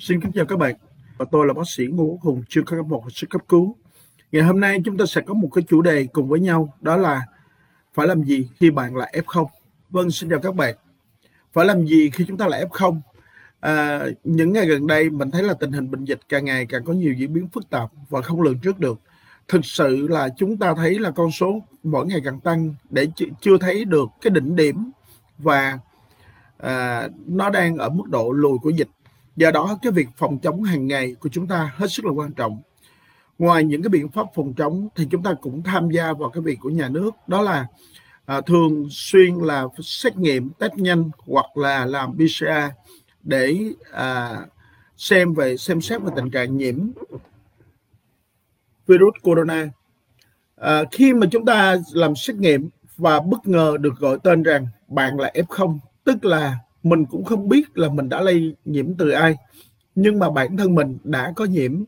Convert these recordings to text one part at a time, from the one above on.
Xin kính chào các bạn và tôi là bác sĩ Ngô Quốc Hùng chuyên khoa cấp một hồi sức cấp cứu. Ngày hôm nay chúng ta sẽ có một cái chủ đề cùng với nhau đó là phải làm gì khi bạn là F0. Vâng, xin chào các bạn. Phải làm gì khi chúng ta là F0? À, những ngày gần đây mình thấy là tình hình bệnh dịch càng ngày càng có nhiều diễn biến phức tạp và không lường trước được. Thực sự là chúng ta thấy là con số mỗi ngày càng tăng để chưa thấy được cái đỉnh điểm và à, nó đang ở mức độ lùi của dịch do đó cái việc phòng chống hàng ngày của chúng ta hết sức là quan trọng. Ngoài những cái biện pháp phòng chống thì chúng ta cũng tham gia vào cái việc của nhà nước đó là à, thường xuyên là xét nghiệm test nhanh hoặc là làm PCR để à, xem về xem xét về tình trạng nhiễm virus corona. À, khi mà chúng ta làm xét nghiệm và bất ngờ được gọi tên rằng bạn là F0 tức là mình cũng không biết là mình đã lây nhiễm từ ai, nhưng mà bản thân mình đã có nhiễm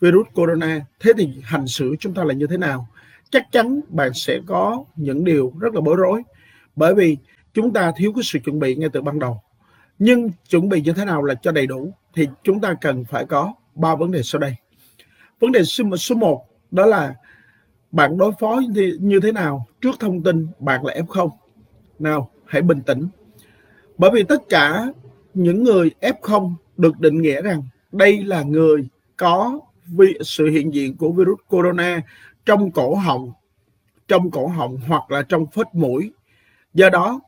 virus corona. Thế thì hành xử chúng ta là như thế nào? Chắc chắn bạn sẽ có những điều rất là bối rối, bởi vì chúng ta thiếu cái sự chuẩn bị ngay từ ban đầu. Nhưng chuẩn bị như thế nào là cho đầy đủ thì chúng ta cần phải có ba vấn đề sau đây. Vấn đề số một đó là bạn đối phó như thế nào? Trước thông tin bạn là f0 nào, hãy bình tĩnh bởi vì tất cả những người F0 được định nghĩa rằng đây là người có vi, sự hiện diện của virus corona trong cổ họng, trong cổ họng hoặc là trong phết mũi. Do đó,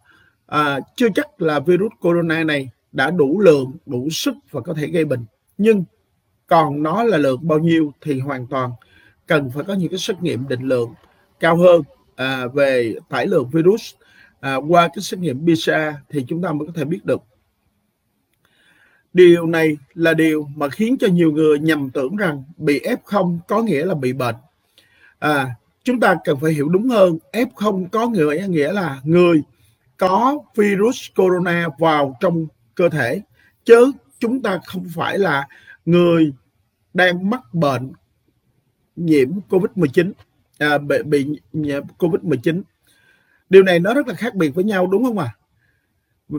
à, chưa chắc là virus corona này đã đủ lượng, đủ sức và có thể gây bệnh. Nhưng còn nó là lượng bao nhiêu thì hoàn toàn cần phải có những cái xét nghiệm định lượng cao hơn à, về tải lượng virus à, qua cái xét nghiệm PCR thì chúng ta mới có thể biết được. Điều này là điều mà khiến cho nhiều người nhầm tưởng rằng bị F0 có nghĩa là bị bệnh. À, chúng ta cần phải hiểu đúng hơn F0 có nghĩa nghĩa là người có virus corona vào trong cơ thể chứ chúng ta không phải là người đang mắc bệnh nhiễm Covid-19 à, bị, bị nhiễm Covid-19 điều này nó rất là khác biệt với nhau đúng không ạ? À?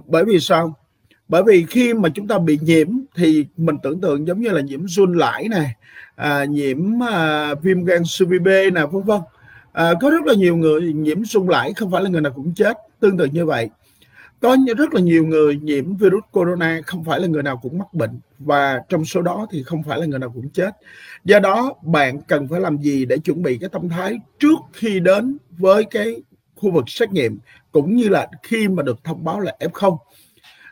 bởi vì sao? Bởi vì khi mà chúng ta bị nhiễm thì mình tưởng tượng giống như là nhiễm run lãi này à, nhiễm à, viêm gan siêu B nè vân vân. À, có rất là nhiều người nhiễm run lãi không phải là người nào cũng chết tương tự như vậy. Có rất là nhiều người nhiễm virus corona không phải là người nào cũng mắc bệnh và trong số đó thì không phải là người nào cũng chết. Do đó bạn cần phải làm gì để chuẩn bị cái tâm thái trước khi đến với cái khu vực xét nghiệm, cũng như là khi mà được thông báo là F0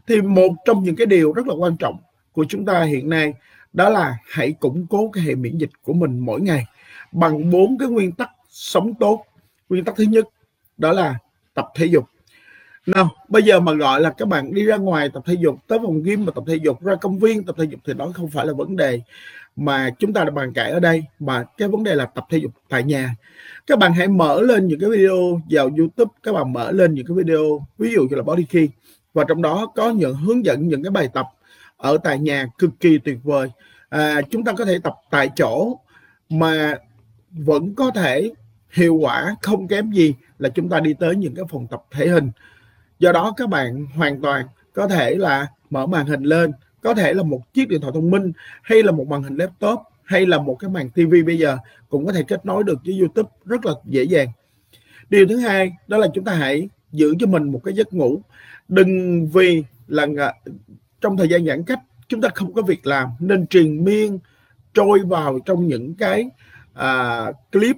thì một trong những cái điều rất là quan trọng của chúng ta hiện nay đó là hãy củng cố cái hệ miễn dịch của mình mỗi ngày bằng bốn cái nguyên tắc sống tốt. Nguyên tắc thứ nhất đó là tập thể dục. Nào, bây giờ mà gọi là các bạn đi ra ngoài tập thể dục, tới phòng gym mà tập thể dục, ra công viên tập thể dục thì đó không phải là vấn đề mà chúng ta đã bàn cãi ở đây mà cái vấn đề là tập thể dục tại nhà. Các bạn hãy mở lên những cái video vào YouTube các bạn mở lên những cái video ví dụ như là body key. Và trong đó có những hướng dẫn những cái bài tập ở tại nhà cực kỳ tuyệt vời. À, chúng ta có thể tập tại chỗ mà vẫn có thể hiệu quả không kém gì là chúng ta đi tới những cái phòng tập thể hình. Do đó các bạn hoàn toàn có thể là mở màn hình lên có thể là một chiếc điện thoại thông minh hay là một màn hình laptop hay là một cái màn TV bây giờ cũng có thể kết nối được với YouTube rất là dễ dàng. Điều thứ hai đó là chúng ta hãy giữ cho mình một cái giấc ngủ. Đừng vì là trong thời gian giãn cách chúng ta không có việc làm nên truyền miên trôi vào trong những cái à, clip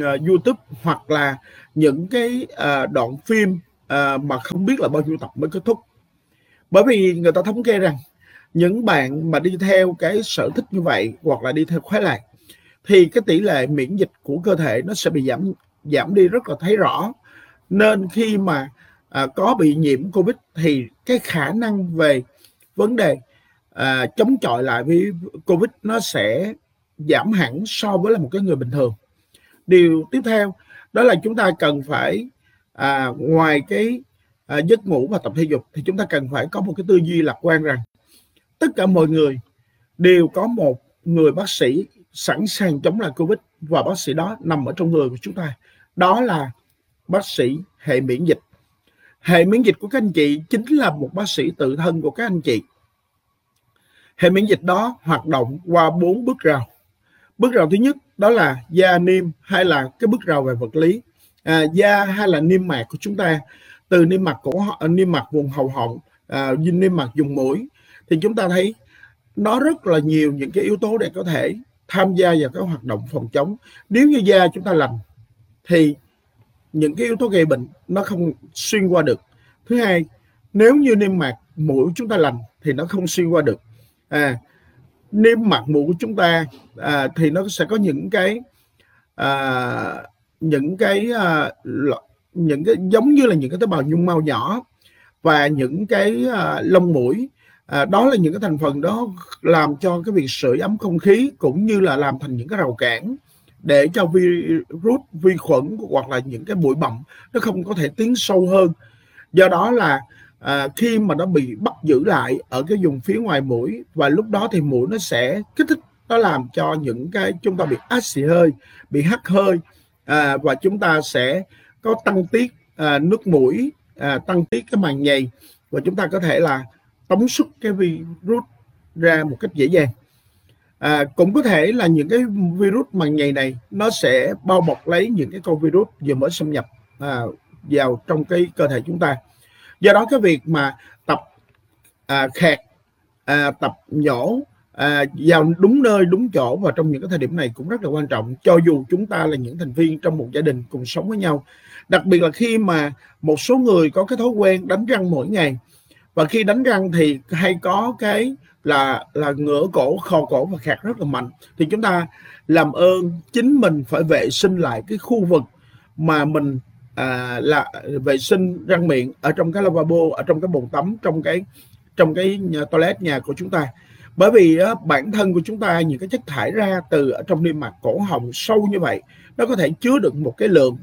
à, YouTube hoặc là những cái à, đoạn phim à, mà không biết là bao nhiêu tập mới kết thúc. Bởi vì người ta thống kê rằng những bạn mà đi theo cái sở thích như vậy hoặc là đi theo khoái lạc thì cái tỷ lệ miễn dịch của cơ thể nó sẽ bị giảm giảm đi rất là thấy rõ. Nên khi mà à, có bị nhiễm covid thì cái khả năng về vấn đề à, chống chọi lại với covid nó sẽ giảm hẳn so với là một cái người bình thường. Điều tiếp theo đó là chúng ta cần phải à, ngoài cái à, giấc ngủ và tập thể dục thì chúng ta cần phải có một cái tư duy lạc quan rằng tất cả mọi người đều có một người bác sĩ sẵn sàng chống lại covid và bác sĩ đó nằm ở trong người của chúng ta. Đó là bác sĩ hệ miễn dịch. Hệ miễn dịch của các anh chị chính là một bác sĩ tự thân của các anh chị. Hệ miễn dịch đó hoạt động qua bốn bước rào. Bước rào thứ nhất đó là da niêm hay là cái bước rào về vật lý. À, da hay là niêm mạc của chúng ta từ niêm mạc cổ à, niêm mạc vùng hầu họng à, niêm mạc vùng mũi thì chúng ta thấy nó rất là nhiều những cái yếu tố để có thể tham gia vào các hoạt động phòng chống. Nếu như da chúng ta lành thì những cái yếu tố gây bệnh nó không xuyên qua được. Thứ hai nếu như niêm mạc mũi chúng ta lành thì nó không xuyên qua được. À, niêm mạc mũi của chúng ta à, thì nó sẽ có những cái à, những cái à, những cái giống như là những cái tế bào nhung mao nhỏ và những cái à, lông mũi à, đó là những cái thành phần đó làm cho cái việc sưởi ấm không khí cũng như là làm thành những cái rào cản để cho virus vi khuẩn hoặc là những cái bụi bặm nó không có thể tiến sâu hơn. Do đó là à, khi mà nó bị bắt giữ lại ở cái vùng phía ngoài mũi và lúc đó thì mũi nó sẽ kích thích nó làm cho những cái chúng ta bị át xì hơi bị hắt hơi à, và chúng ta sẽ có tăng tiết à, nước mũi à, tăng tiết cái màng nhầy và chúng ta có thể là tống xuất cái virus ra một cách dễ dàng. À, cũng có thể là những cái virus màng nhầy này nó sẽ bao bọc lấy những cái con virus vừa mới xâm nhập à, vào trong cái cơ thể chúng ta. Do đó cái việc mà tập à, khẹt à, tập nhổ à, vào đúng nơi đúng chỗ và trong những cái thời điểm này cũng rất là quan trọng. Cho dù chúng ta là những thành viên trong một gia đình cùng sống với nhau đặc biệt là khi mà một số người có cái thói quen đánh răng mỗi ngày và khi đánh răng thì hay có cái là là ngửa cổ khò cổ và khạc rất là mạnh. Thì chúng ta làm ơn chính mình phải vệ sinh lại cái khu vực mà mình à, là vệ sinh răng miệng ở trong cái lavabo ở trong cái bồn tắm trong cái trong cái nhà, toilet nhà của chúng ta. Bởi vì á, bản thân của chúng ta những cái chất thải ra từ ở trong niêm mạc cổ họng sâu như vậy nó có thể chứa được một cái lượng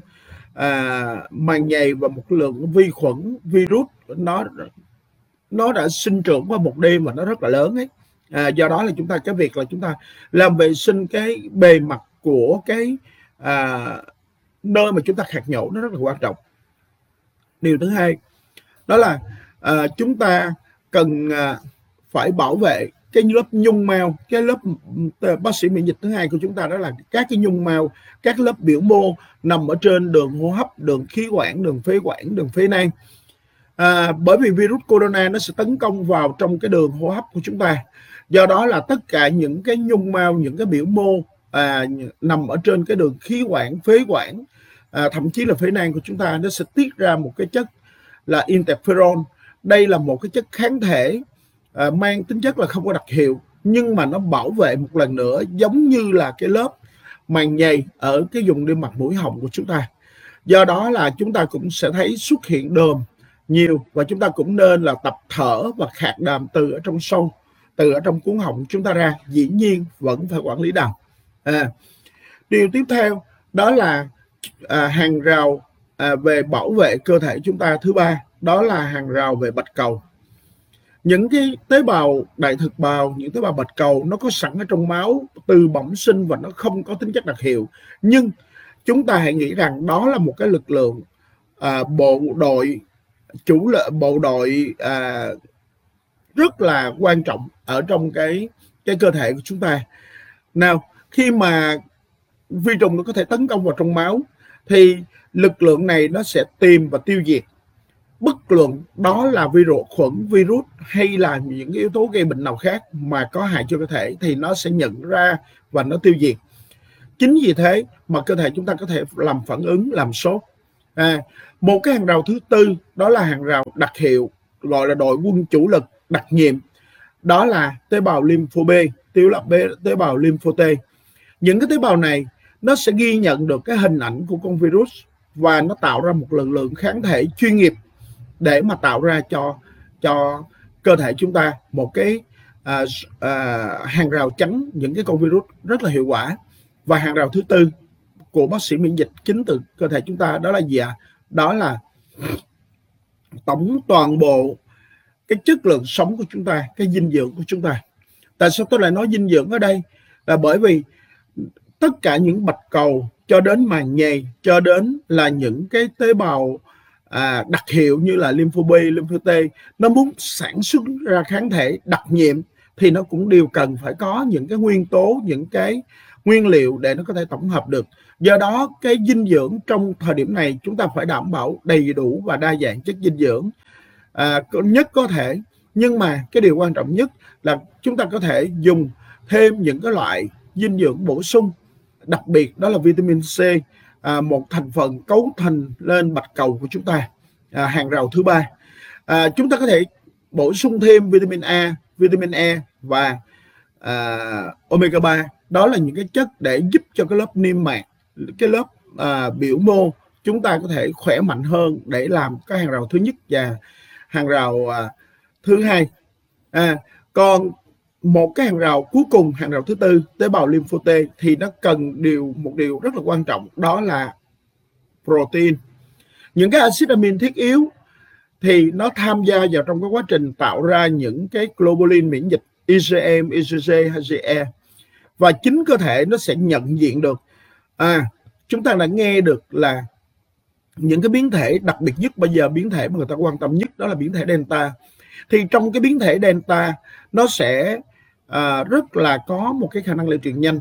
à, màng nhầy và một lượng vi khuẩn virus nó nó đã sinh trưởng qua một đêm mà nó rất là lớn ấy. À, do đó là chúng ta cái việc là chúng ta làm vệ sinh cái bề mặt của cái à, nơi mà chúng ta khạc nhổ nó rất là quan trọng. Điều thứ hai đó là à, chúng ta cần à, phải bảo vệ cái lớp nhung mao cái lớp à, bác sĩ miễn dịch thứ hai của chúng ta đó là các cái nhung mao các lớp biểu mô nằm ở trên đường hô hấp đường khí quản đường phế quản đường phế nang à, bởi vì virus corona nó sẽ tấn công vào trong cái đường hô hấp của chúng ta. Do đó là tất cả những cái nhung mao những cái biểu mô à, nằm ở trên cái đường khí quản phế quản à, thậm chí là phế nang của chúng ta nó sẽ tiết ra một cái chất là interferon. Đây là một cái chất kháng thể à, mang tính chất là không có đặc hiệu nhưng mà nó bảo vệ một lần nữa giống như là cái lớp màng nhầy ở cái vùng niêm mặt mũi họng của chúng ta. Do đó là chúng ta cũng sẽ thấy xuất hiện đờm nhiều và chúng ta cũng nên là tập thở và khạc đàm từ ở trong sâu từ ở trong cuốn họng chúng ta ra. Dĩ nhiên vẫn phải quản lý đàm. À, điều tiếp theo đó là à, hàng rào à, về bảo vệ cơ thể chúng ta. Thứ ba đó là hàng rào về bạch cầu. Những cái tế bào đại thực bào những tế bào bạch cầu nó có sẵn ở trong máu từ bẩm sinh và nó không có tính chất đặc hiệu. Nhưng chúng ta hãy nghĩ rằng đó là một cái lực lượng à, bộ đội chủ lợi bộ đội à, rất là quan trọng ở trong cái cái cơ thể của chúng ta. Nào khi mà vi trùng nó có thể tấn công vào trong máu thì lực lượng này nó sẽ tìm và tiêu diệt. Bất luận đó là virus khuẩn virus hay là những yếu tố gây bệnh nào khác mà có hại cho cơ thể thì nó sẽ nhận ra và nó tiêu diệt. Chính vì thế mà cơ thể chúng ta có thể làm phản ứng làm sốt à, một cái hàng rào thứ tư đó là hàng rào đặc hiệu gọi là đội quân chủ lực đặc nhiệm. Đó là tế bào lympho B tiêu là B, tế bào lympho T. Những cái tế bào này nó sẽ ghi nhận được cái hình ảnh của con virus và nó tạo ra một lực lượng kháng thể chuyên nghiệp để mà tạo ra cho cho cơ thể chúng ta một cái à, à, hàng rào chắn những cái con virus rất là hiệu quả. Và hàng rào thứ tư của bác sĩ miễn dịch chính từ cơ thể chúng ta đó là gì ạ? À? đó là tổng toàn bộ cái chất lượng sống của chúng ta cái dinh dưỡng của chúng ta. Tại sao tôi lại nói dinh dưỡng ở đây? Là bởi vì tất cả những bạch cầu cho đến màng nhầy cho đến là những cái tế bào à, đặc hiệu như là lympho B, lympho T nó muốn sản xuất ra kháng thể đặc nhiệm thì nó cũng đều cần phải có những cái nguyên tố những cái nguyên liệu để nó có thể tổng hợp được do đó cái dinh dưỡng trong thời điểm này chúng ta phải đảm bảo đầy đủ và đa dạng chất dinh dưỡng. À, nhất có thể nhưng mà cái điều quan trọng nhất là chúng ta có thể dùng thêm những cái loại dinh dưỡng bổ sung. Đặc biệt đó là vitamin C à, một thành phần cấu thành lên bạch cầu của chúng ta à, hàng rào thứ ba. À, chúng ta có thể bổ sung thêm vitamin A vitamin E và à, omega 3 đó là những cái chất để giúp cho cái lớp niêm mạc cái lớp à, biểu mô chúng ta có thể khỏe mạnh hơn để làm cái hàng rào thứ nhất và hàng rào à, thứ hai. À, còn một cái hàng rào cuối cùng hàng rào thứ tư tế bào lympho T thì nó cần điều một điều rất là quan trọng đó là protein. Những cái axit amin thiết yếu thì nó tham gia vào trong cái quá trình tạo ra những cái globulin miễn dịch IgM, IgG, HGE và chính cơ thể nó sẽ nhận diện được à chúng ta đã nghe được là những cái biến thể đặc biệt nhất bây giờ biến thể mà người ta quan tâm nhất đó là biến thể delta. Thì trong cái biến thể delta nó sẽ à, rất là có một cái khả năng lây truyền nhanh.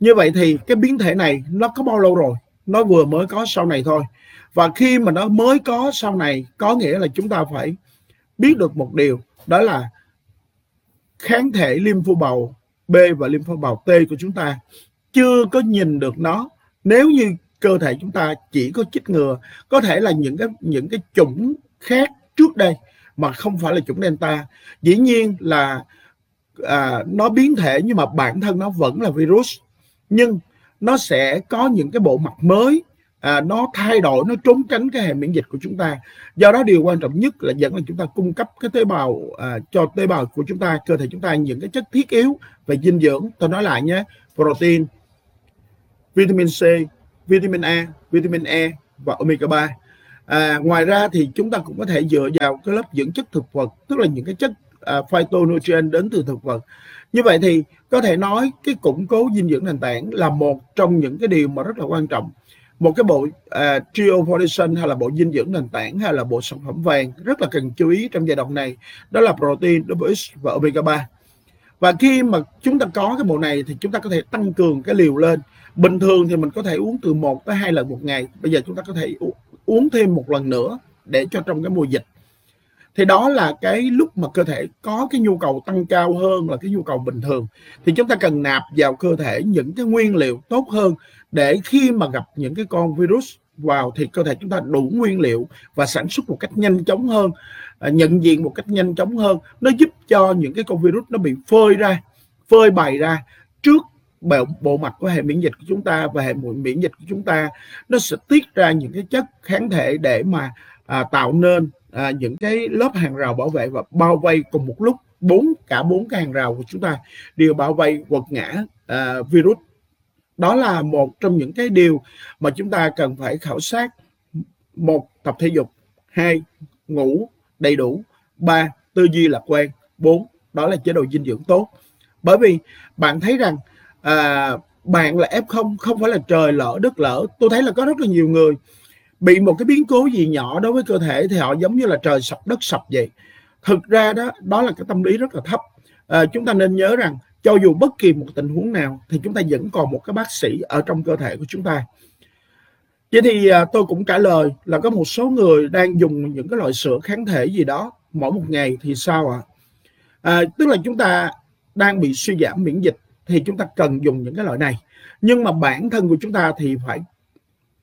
Như vậy thì cái biến thể này nó có bao lâu rồi? Nó vừa mới có sau này thôi. Và khi mà nó mới có sau này có nghĩa là chúng ta phải biết được một điều đó là kháng thể lympho bào B và lympho bào T của chúng ta chưa có nhìn được nó. Nếu như cơ thể chúng ta chỉ có chích ngừa có thể là những cái những cái chủng khác trước đây mà không phải là chủng delta. Dĩ nhiên là à, nó biến thể nhưng mà bản thân nó vẫn là virus. Nhưng nó sẽ có những cái bộ mặt mới à, nó thay đổi nó trốn tránh cái hệ miễn dịch của chúng ta. Do đó điều quan trọng nhất là vẫn là chúng ta cung cấp cái tế bào à, cho tế bào của chúng ta cơ thể chúng ta những cái chất thiết yếu về dinh dưỡng. Tôi nói lại nhé protein vitamin C vitamin A vitamin E và omega 3 à, ngoài ra thì chúng ta cũng có thể dựa vào cái lớp dưỡng chất thực vật tức là những cái chất à, phytonutrient đến từ thực vật. Như vậy thì có thể nói cái củng cố dinh dưỡng nền tảng là một trong những cái điều mà rất là quan trọng. Một cái bộ à, trio foundation hay là bộ dinh dưỡng nền tảng hay là bộ sản phẩm vàng rất là cần chú ý trong giai đoạn này đó là protein, WX và omega 3 và khi mà chúng ta có cái bộ này thì chúng ta có thể tăng cường cái liều lên bình thường thì mình có thể uống từ 1 tới hai lần một ngày. Bây giờ chúng ta có thể uống thêm một lần nữa để cho trong cái mùa dịch. Thì đó là cái lúc mà cơ thể có cái nhu cầu tăng cao hơn là cái nhu cầu bình thường. Thì chúng ta cần nạp vào cơ thể những cái nguyên liệu tốt hơn để khi mà gặp những cái con virus vào thì cơ thể chúng ta đủ nguyên liệu và sản xuất một cách nhanh chóng hơn à, nhận diện một cách nhanh chóng hơn. Nó giúp cho những cái con virus nó bị phơi ra, phơi bày ra trước bộ, bộ mặt của hệ miễn dịch của chúng ta và hệ miễn dịch của chúng ta nó sẽ tiết ra những cái chất kháng thể để mà à, tạo nên à, những cái lớp hàng rào bảo vệ và bao vây cùng một lúc bốn cả bốn cái hàng rào của chúng ta. Đều bao vây quật ngã à, virus. Đó là một trong những cái điều mà chúng ta cần phải khảo sát. Một tập thể dục. Hai ngủ đầy đủ. Ba tư duy lạc quan. Bốn đó là chế độ dinh dưỡng tốt. Bởi vì bạn thấy rằng à, bạn là f không không phải là trời lỡ đất lỡ. Tôi thấy là có rất là nhiều người bị một cái biến cố gì nhỏ đối với cơ thể thì họ giống như là trời sập đất sập vậy. Thực ra đó đó là cái tâm lý rất là thấp. À, chúng ta nên nhớ rằng cho dù bất kỳ một tình huống nào thì chúng ta vẫn còn một cái bác sĩ ở trong cơ thể của chúng ta. Vậy thì à, tôi cũng trả lời là có một số người đang dùng những cái loại sữa kháng thể gì đó mỗi một ngày thì sao ạ? À? à, tức là chúng ta đang bị suy giảm miễn dịch thì chúng ta cần dùng những cái loại này. Nhưng mà bản thân của chúng ta thì phải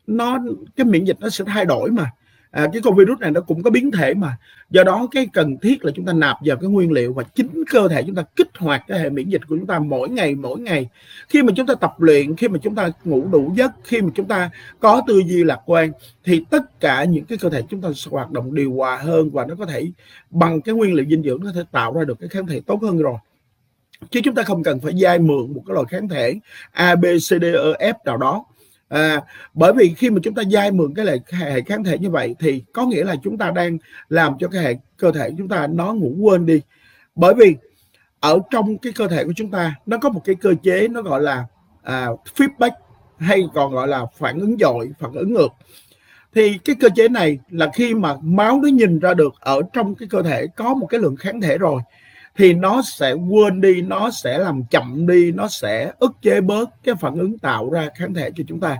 nó cái miễn dịch nó sẽ thay đổi mà. À, cái con virus này nó cũng có biến thể mà. Do đó cái cần thiết là chúng ta nạp vào cái nguyên liệu và chính cơ thể chúng ta kích hoạt cái hệ miễn dịch của chúng ta mỗi ngày mỗi ngày. Khi mà chúng ta tập luyện khi mà chúng ta ngủ đủ giấc khi mà chúng ta có tư duy lạc quan thì tất cả những cái cơ thể chúng ta sẽ hoạt động điều hòa hơn và nó có thể bằng cái nguyên liệu dinh dưỡng nó có thể tạo ra được cái kháng thể tốt hơn rồi chứ chúng ta không cần phải dai mượn một cái loại kháng thể A B C D E F nào đó. À, bởi vì khi mà chúng ta dai mượn cái loại hệ kháng thể như vậy thì có nghĩa là chúng ta đang làm cho cái hệ cơ thể chúng ta nó ngủ quên đi. Bởi vì ở trong cái cơ thể của chúng ta nó có một cái cơ chế nó gọi là à, feedback hay còn gọi là phản ứng dội phản ứng ngược. Thì cái cơ chế này là khi mà máu nó nhìn ra được ở trong cái cơ thể có một cái lượng kháng thể rồi thì nó sẽ quên đi nó sẽ làm chậm đi nó sẽ ức chế bớt cái phản ứng tạo ra kháng thể cho chúng ta.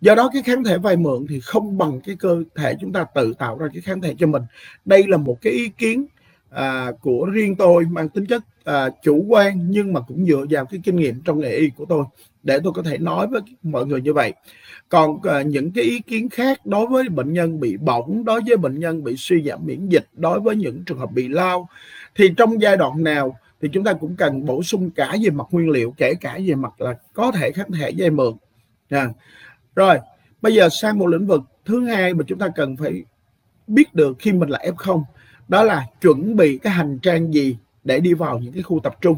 Do đó cái kháng thể vay mượn thì không bằng cái cơ thể chúng ta tự tạo ra cái kháng thể cho mình. Đây là một cái ý kiến à, của riêng tôi mang tính chất à, chủ quan nhưng mà cũng dựa vào cái kinh nghiệm trong nghề y của tôi để tôi có thể nói với mọi người như vậy. Còn à, những cái ý kiến khác đối với bệnh nhân bị bỏng đối với bệnh nhân bị suy giảm miễn dịch đối với những trường hợp bị lao thì trong giai đoạn nào thì chúng ta cũng cần bổ sung cả về mặt nguyên liệu kể cả về mặt là có thể kháng thể dây mượn à. rồi bây giờ sang một lĩnh vực thứ hai mà chúng ta cần phải biết được khi mình là f0 đó là chuẩn bị cái hành trang gì để đi vào những cái khu tập trung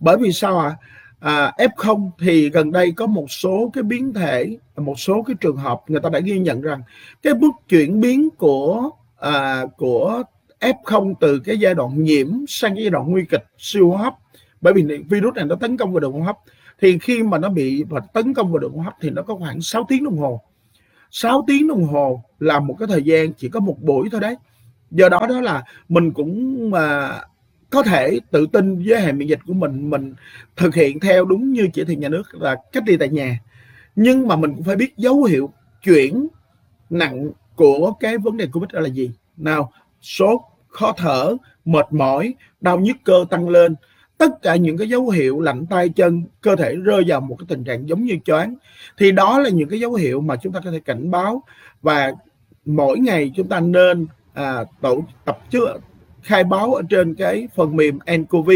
bởi vì sao ạ à? à, F0 thì gần đây có một số cái biến thể một số cái trường hợp người ta đã ghi nhận rằng cái bước chuyển biến của à, của F0 từ cái giai đoạn nhiễm sang cái giai đoạn nguy kịch, siêu hô hấp. Bởi vì virus này nó tấn công vào đường hô hấp. Thì khi mà nó bị và tấn công vào đường hô hấp thì nó có khoảng 6 tiếng đồng hồ. 6 tiếng đồng hồ là một cái thời gian chỉ có một buổi thôi đấy. Do đó đó là mình cũng mà có thể tự tin với hệ miễn dịch của mình mình thực hiện theo đúng như chỉ thị nhà nước là cách ly tại nhà. Nhưng mà mình cũng phải biết dấu hiệu chuyển nặng của cái vấn đề covid đó là gì. Nào, sốt khó thở mệt mỏi đau nhức cơ tăng lên. Tất cả những cái dấu hiệu lạnh tay chân cơ thể rơi vào một cái tình trạng giống như choáng. Thì đó là những cái dấu hiệu mà chúng ta có thể cảnh báo. Và mỗi ngày chúng ta nên à, tổ tập chữa khai báo ở trên cái phần mềm nCoV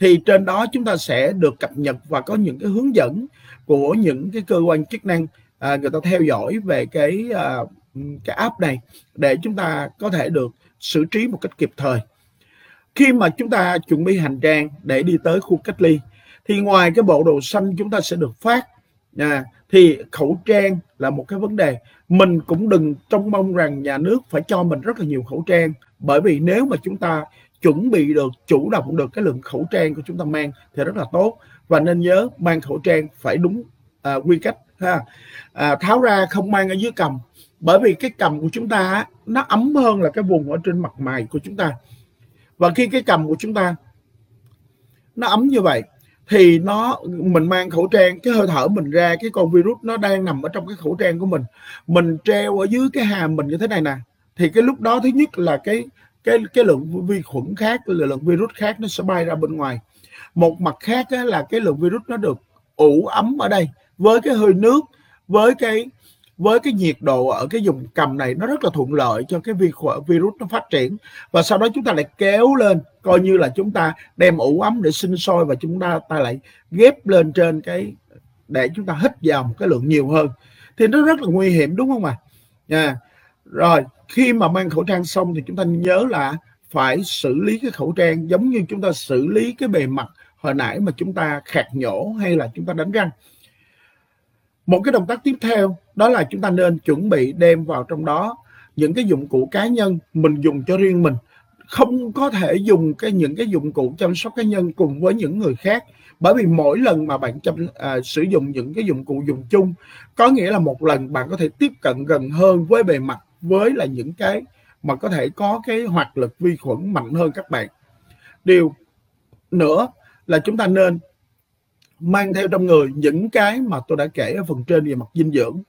thì trên đó chúng ta sẽ được cập nhật và có những cái hướng dẫn của những cái cơ quan chức năng à, người ta theo dõi về cái à, cái app này để chúng ta có thể được xử trí một cách kịp thời. Khi mà chúng ta chuẩn bị hành trang để đi tới khu cách ly thì ngoài cái bộ đồ xanh chúng ta sẽ được phát à, thì khẩu trang là một cái vấn đề. Mình cũng đừng trông mong rằng nhà nước phải cho mình rất là nhiều khẩu trang bởi vì nếu mà chúng ta chuẩn bị được chủ động được cái lượng khẩu trang của chúng ta mang thì rất là tốt. Và nên nhớ mang khẩu trang phải đúng à, quy cách ha. À, tháo ra không mang ở dưới cầm bởi vì cái cầm của chúng ta nó ấm hơn là cái vùng ở trên mặt mày của chúng ta. Và khi cái cầm của chúng ta nó ấm như vậy, thì nó, mình mang khẩu trang, cái hơi thở mình ra, cái con virus nó đang nằm ở trong cái khẩu trang của mình. Mình treo ở dưới cái hàm mình như thế này nè, thì cái lúc đó thứ nhất là cái cái cái lượng vi khuẩn khác lượng virus khác nó sẽ bay ra bên ngoài. Một mặt khác là cái lượng virus nó được ủ ấm ở đây với cái hơi nước, với cái với cái nhiệt độ ở cái vùng cầm này nó rất là thuận lợi cho cái vi khuẩn, virus nó phát triển và sau đó chúng ta lại kéo lên, coi như là chúng ta đem ủ ấm để sinh sôi và chúng ta ta lại ghép lên trên cái, để chúng ta hít vào một cái lượng nhiều hơn thì nó rất là nguy hiểm, đúng không ạ à? yeah. rồi, khi mà mang khẩu trang xong thì chúng ta nhớ là phải xử lý cái khẩu trang giống như chúng ta xử lý cái bề mặt hồi nãy mà chúng ta khạc nhổ hay là chúng ta đánh răng một cái động tác tiếp theo đó là chúng ta nên chuẩn bị đem vào trong đó những cái dụng cụ cá nhân mình dùng cho riêng mình. Không có thể dùng cái những cái dụng cụ chăm sóc cá nhân cùng với những người khác bởi vì mỗi lần mà bạn chăm à, sử dụng những cái dụng cụ dùng chung có nghĩa là một lần bạn có thể tiếp cận gần hơn với bề mặt với là những cái mà có thể có cái hoạt lực vi khuẩn mạnh hơn các bạn. Điều nữa là chúng ta nên mang theo trong người những cái mà tôi đã kể ở phần trên về mặt dinh dưỡng.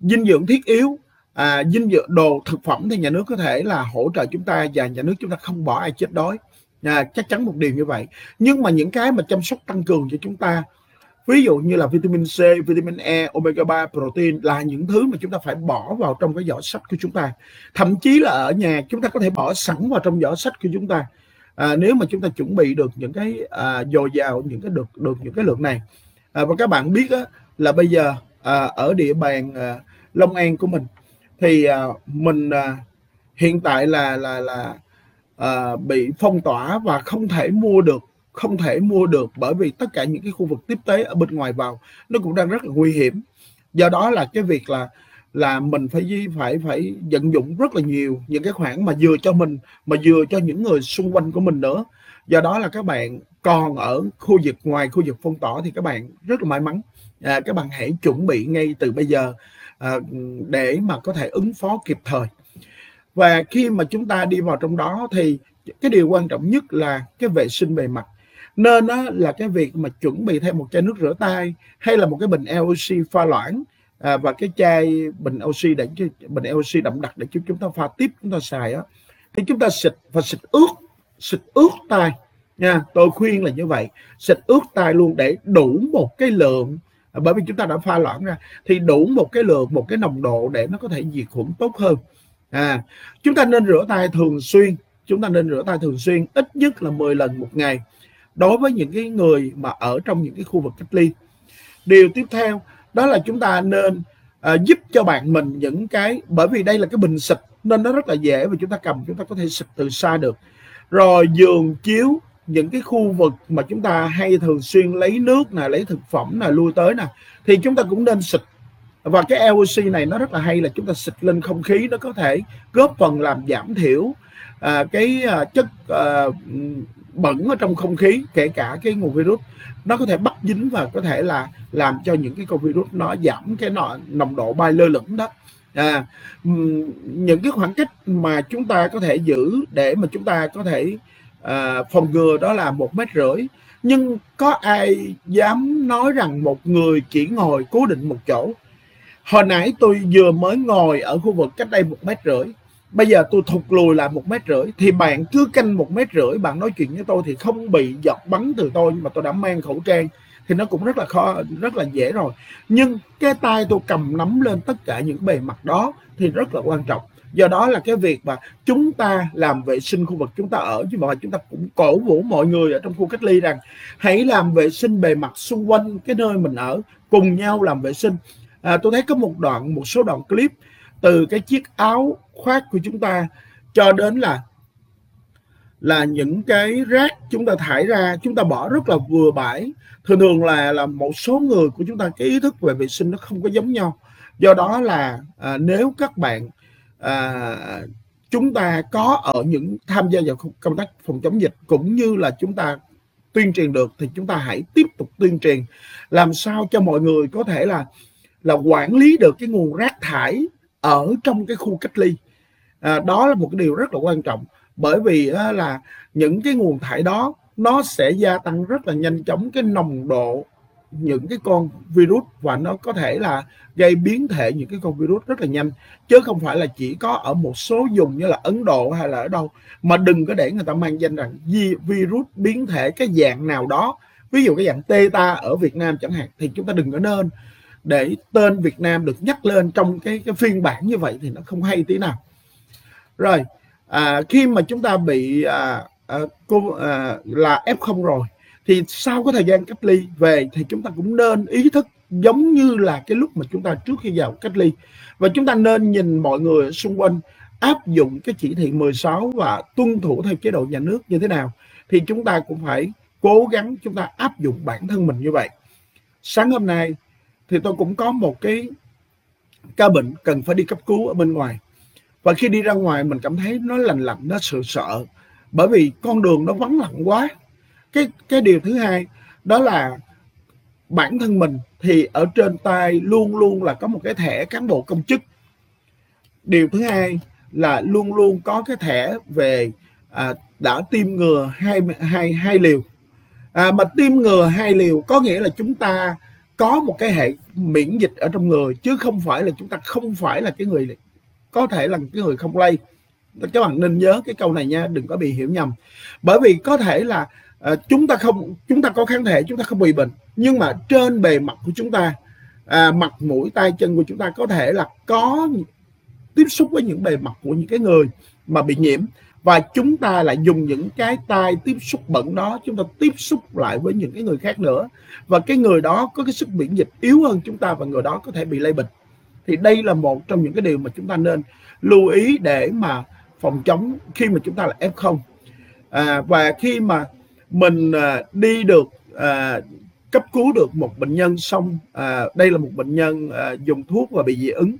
Dinh dưỡng thiết yếu à, dinh dưỡng đồ thực phẩm thì nhà nước có thể là hỗ trợ chúng ta và nhà nước chúng ta không bỏ ai chết đói. À, chắc chắn một điều như vậy. Nhưng mà những cái mà chăm sóc tăng cường cho chúng ta ví dụ như là vitamin C, vitamin E, omega 3, protein là những thứ mà chúng ta phải bỏ vào trong cái giỏ sách của chúng ta. Thậm chí là ở nhà chúng ta có thể bỏ sẵn vào trong giỏ sách của chúng ta à, nếu mà chúng ta chuẩn bị được những cái à, dồi dào những cái được được những cái lượng này à, và các bạn biết á, là bây giờ à, ở địa bàn à, Long An của mình thì à, mình à, hiện tại là là là à, bị phong tỏa và không thể mua được không thể mua được bởi vì tất cả những cái khu vực tiếp tế ở bên ngoài vào nó cũng đang rất là nguy hiểm. Do đó là cái việc là là mình phải phải phải vận dụng rất là nhiều những cái khoản mà vừa cho mình mà vừa cho những người xung quanh của mình nữa. Do đó là các bạn còn ở khu vực ngoài khu vực phong tỏa thì các bạn rất là may mắn. À, các bạn hãy chuẩn bị ngay từ bây giờ à, để mà có thể ứng phó kịp thời. Và khi mà chúng ta đi vào trong đó thì cái điều quan trọng nhất là cái vệ sinh bề mặt. Nên đó là cái việc mà chuẩn bị thêm một chai nước rửa tay hay là một cái bình LOC pha loãng à, và cái chai bình oxy để bình oxy đậm đặc để chúng ta pha tiếp chúng ta xài á. Thì chúng ta xịt và xịt ướt xịt ướt tay nha. Tôi khuyên là như vậy. Xịt ướt tay luôn để đủ một cái lượng à, bởi vì chúng ta đã pha loãng ra thì đủ một cái lượng một cái nồng độ để nó có thể diệt khuẩn tốt hơn. À chúng ta nên rửa tay thường xuyên chúng ta nên rửa tay thường xuyên ít nhất là 10 lần một ngày. Đối với những cái người mà ở trong những cái khu vực cách ly. Điều tiếp theo đó là chúng ta nên uh, giúp cho bạn mình những cái bởi vì đây là cái bình xịt nên nó rất là dễ và chúng ta cầm chúng ta có thể xịt từ xa được. Rồi giường chiếu những cái khu vực mà chúng ta hay thường xuyên lấy nước nè lấy thực phẩm nè lui tới nè thì chúng ta cũng nên xịt. Và cái LOC này nó rất là hay là chúng ta xịt lên không khí nó có thể góp phần làm giảm thiểu à, cái à, chất à, bẩn ở trong không khí kể cả cái nguồn virus nó có thể bắt dính và có thể là làm cho những cái con virus nó giảm cái nọ, nồng độ bay lơ lửng đó. À, những cái khoảng cách mà chúng ta có thể giữ để mà chúng ta có thể à, phòng ngừa đó là một mét rưỡi. Nhưng có ai dám nói rằng một người chỉ ngồi cố định một chỗ? Hồi nãy tôi vừa mới ngồi ở khu vực cách đây một mét rưỡi bây giờ tôi thụt lùi lại một mét rưỡi thì bạn cứ canh một mét rưỡi bạn nói chuyện với tôi thì không bị giọt bắn từ tôi mà tôi đã mang khẩu trang thì nó cũng rất là khó rất là dễ rồi. Nhưng cái tay tôi cầm nắm lên tất cả những bề mặt đó thì rất là quan trọng. Do đó là cái việc mà chúng ta làm vệ sinh khu vực chúng ta ở chứ mà chúng ta cũng cổ vũ mọi người ở trong khu cách ly rằng hãy làm vệ sinh bề mặt xung quanh cái nơi mình ở cùng nhau làm vệ sinh. À, tôi thấy có một đoạn một số đoạn clip từ cái chiếc áo khoác của chúng ta cho đến là là những cái rác chúng ta thải ra chúng ta bỏ rất là vừa bãi. Thường thường là là một số người của chúng ta cái ý thức về vệ sinh nó không có giống nhau. Do đó là à, nếu các bạn à, chúng ta có ở những tham gia vào công tác phòng chống dịch cũng như là chúng ta tuyên truyền được thì chúng ta hãy tiếp tục tuyên truyền. Làm sao cho mọi người có thể là là quản lý được cái nguồn rác thải ở trong cái khu cách ly. À, đó là một cái điều rất là quan trọng bởi vì á, là những cái nguồn thải đó nó sẽ gia tăng rất là nhanh chóng cái nồng độ những cái con virus và nó có thể là gây biến thể những cái con virus rất là nhanh. Chứ không phải là chỉ có ở một số vùng như là Ấn Độ hay là ở đâu mà đừng có để người ta mang danh rằng virus biến thể cái dạng nào đó. Ví dụ cái dạng Teta ở Việt Nam chẳng hạn thì chúng ta đừng có nên để tên Việt Nam được nhắc lên trong cái cái phiên bản như vậy thì nó không hay tí nào. Rồi à, khi mà chúng ta bị à, à, cô à, là F0 rồi thì sau cái thời gian cách ly về thì chúng ta cũng nên ý thức giống như là cái lúc mà chúng ta trước khi vào cách ly. Và chúng ta nên nhìn mọi người xung quanh áp dụng cái chỉ thị 16 và tuân thủ theo chế độ nhà nước như thế nào thì chúng ta cũng phải cố gắng chúng ta áp dụng bản thân mình như vậy. Sáng hôm nay thì tôi cũng có một cái ca bệnh cần phải đi cấp cứu ở bên ngoài. Và khi đi ra ngoài mình cảm thấy nó lành lạnh nó sợ sợ. Bởi vì con đường nó vắng lặng quá. Cái cái điều thứ hai đó là bản thân mình thì ở trên tay luôn luôn là có một cái thẻ cán bộ công chức. Điều thứ hai là luôn luôn có cái thẻ về à, đã tiêm ngừa hai hai hai liều. À, mà tiêm ngừa hai liều có nghĩa là chúng ta có một cái hệ miễn dịch ở trong người chứ không phải là chúng ta không phải là cái người có thể là cái người không lây. Các bạn nên nhớ cái câu này nha đừng có bị hiểu nhầm. Bởi vì có thể là uh, chúng ta không chúng ta có kháng thể chúng ta không bị bệnh. Nhưng mà trên bề mặt của chúng ta à, mặt mũi tay chân của chúng ta có thể là có tiếp xúc với những bề mặt của những cái người mà bị nhiễm và chúng ta lại dùng những cái tay tiếp xúc bẩn đó chúng ta tiếp xúc lại với những cái người khác nữa. Và cái người đó có cái sức miễn dịch yếu hơn chúng ta và người đó có thể bị lây bệnh. Thì đây là một trong những cái điều mà chúng ta nên lưu ý để mà phòng chống khi mà chúng ta là f0 à, và khi mà mình à, đi được à, cấp cứu được một bệnh nhân xong à, đây là một bệnh nhân à, dùng thuốc và bị dị ứng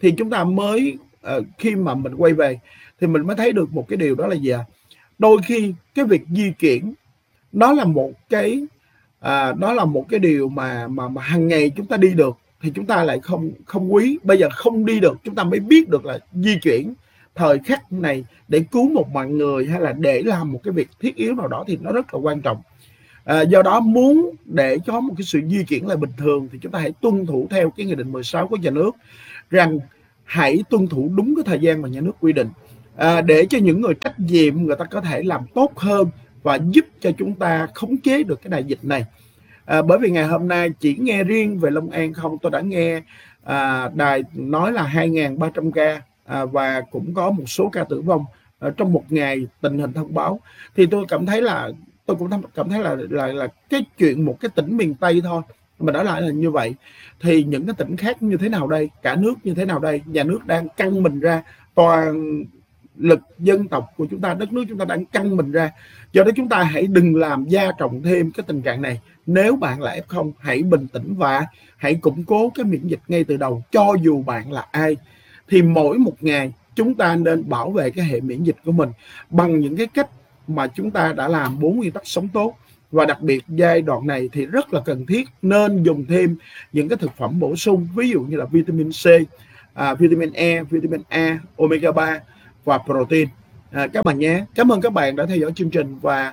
thì chúng ta mới Ờ, khi mà mình quay về thì mình mới thấy được một cái điều đó là gì à? đôi khi cái việc di chuyển nó là một cái à, đó là một cái điều mà mà mà hàng ngày chúng ta đi được thì chúng ta lại không không quý bây giờ không đi được chúng ta mới biết được là di chuyển thời khắc này để cứu một mạng người hay là để làm một cái việc thiết yếu nào đó thì nó rất là quan trọng à, do đó muốn để có một cái sự di chuyển lại bình thường thì chúng ta hãy tuân thủ theo cái nghị định 16 của nhà nước rằng hãy tuân thủ đúng cái thời gian mà nhà nước quy định. À, để cho những người trách nhiệm người ta có thể làm tốt hơn và giúp cho chúng ta khống chế được cái đại dịch này. À, bởi vì ngày hôm nay chỉ nghe riêng về Long An không tôi đã nghe à, đài nói là 2.300 ca à, và cũng có một số ca tử vong à, trong một ngày tình hình thông báo. Thì tôi cảm thấy là tôi cũng cảm thấy là là là cái chuyện một cái tỉnh miền Tây thôi mà đã lại là như vậy, thì những cái tỉnh khác như thế nào đây? Cả nước như thế nào đây? Nhà nước đang căng mình ra, toàn lực dân tộc của chúng ta, đất nước chúng ta đang căng mình ra. Do đó chúng ta hãy đừng làm gia trọng thêm cái tình trạng này. Nếu bạn là f0 hãy bình tĩnh và hãy củng cố cái miễn dịch ngay từ đầu, cho dù bạn là ai. Thì mỗi một ngày, chúng ta nên bảo vệ cái hệ miễn dịch của mình bằng những cái cách mà chúng ta đã làm bốn nguyên tắc sống tốt và đặc biệt giai đoạn này thì rất là cần thiết nên dùng thêm những cái thực phẩm bổ sung ví dụ như là vitamin C, à, vitamin E, vitamin A, omega 3 và protein à, các bạn nhé. Cảm ơn các bạn đã theo dõi chương trình và